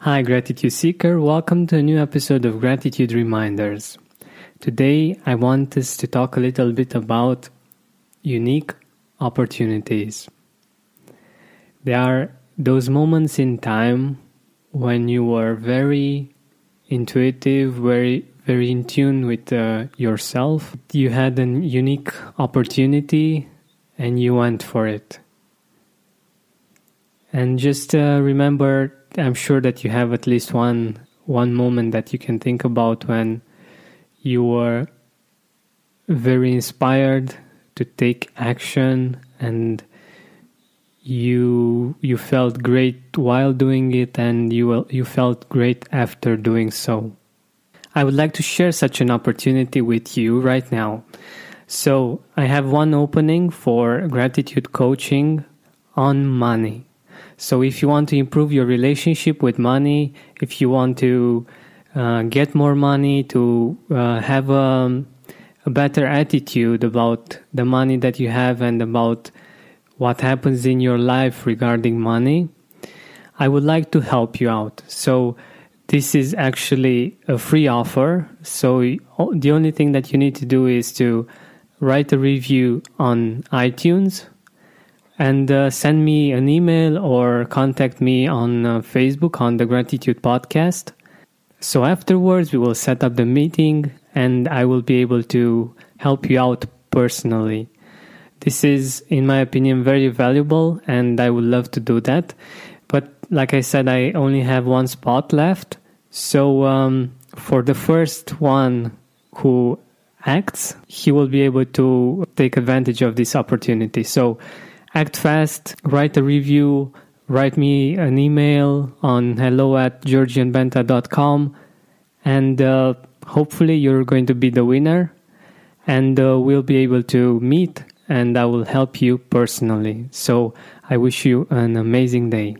Hi, Gratitude Seeker. Welcome to a new episode of Gratitude Reminders. Today, I want us to talk a little bit about unique opportunities. There are those moments in time when you were very intuitive, very very in tune with uh, yourself. You had a unique opportunity and you went for it. And just uh, remember, I'm sure that you have at least one one moment that you can think about when you were very inspired to take action and you you felt great while doing it and you you felt great after doing so. I would like to share such an opportunity with you right now. So, I have one opening for gratitude coaching on money. So, if you want to improve your relationship with money, if you want to uh, get more money, to uh, have a, a better attitude about the money that you have and about what happens in your life regarding money, I would like to help you out. So, this is actually a free offer. So the only thing that you need to do is to write a review on iTunes and uh, send me an email or contact me on uh, Facebook on the Gratitude Podcast. So afterwards, we will set up the meeting and I will be able to help you out personally. This is, in my opinion, very valuable and I would love to do that. But like I said, I only have one spot left. So um, for the first one who acts, he will be able to take advantage of this opportunity. So act fast, write a review, write me an email on hello at georgianbenta.com and uh, hopefully you're going to be the winner and uh, we'll be able to meet and I will help you personally. So I wish you an amazing day.